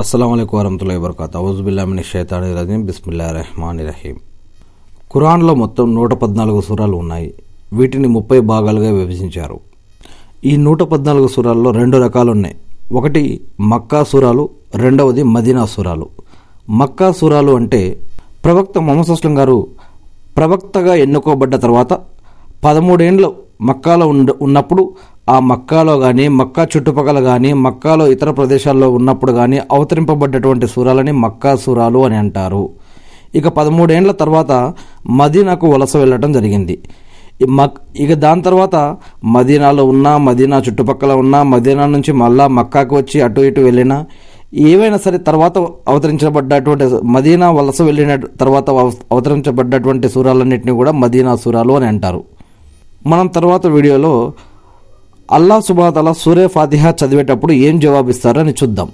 అస్సలం అయికు వరహతుల్లా వబర్కాత్ ఔజుబిల్లామిని షైతాని రజీం. బిస్మిల్లా రెహమాన్ రహీం. ఖురాన్లో మొత్తం నూట పద్నాలుగు సూరాలు ఉన్నాయి. వీటిని ముప్పై భాగాలుగా విభజించారు. ఈ నూట పద్నాలుగు సూరాల్లో రెండు రకాలు ఉన్నాయి ఒకటి మక్కా సూరాలు రెండవది మదీనా సూరాలు. మక్కా సూరాలు అంటే ప్రవక్త మొహమ్మద్ అస్లం గారు ప్రవక్తగా ఎన్నుకోబడ్డ తర్వాత పదమూడేండ్లు మక్కాలో ఉండ ఉన్నప్పుడు ఆ మక్కాలో కానీ మక్కా చుట్టుపక్కల కానీ మక్కాలో ఇతర ప్రదేశాల్లో ఉన్నప్పుడు కానీ అవతరింపబడ్డటువంటి సూరాలని మక్కా సూరాలు అని అంటారు. ఇక పదమూడేండ్ల తర్వాత మదీనాకు వలస వెళ్ళటం జరిగింది. మక్ ఇక దాని తర్వాత మదీనాలో ఉన్న మదీనా చుట్టుపక్కల ఉన్న మదీనా నుంచి మళ్ళా మక్కాకు వచ్చి అటు ఇటు వెళ్ళినా ఏవైనా సరే తర్వాత అవతరించబడ్డటువంటి మదీనా వలస వెళ్ళిన తర్వాత అవతరించబడ్డటువంటి సూరాలన్నింటినీ కూడా మదీనా సూరాలు అని అంటారు. మనం తర్వాత వీడియోలో అల్లా సుబాతల సూర్య ఫాతిహా చదివేటప్పుడు ఏం జవాబిస్తారని చూద్దాం.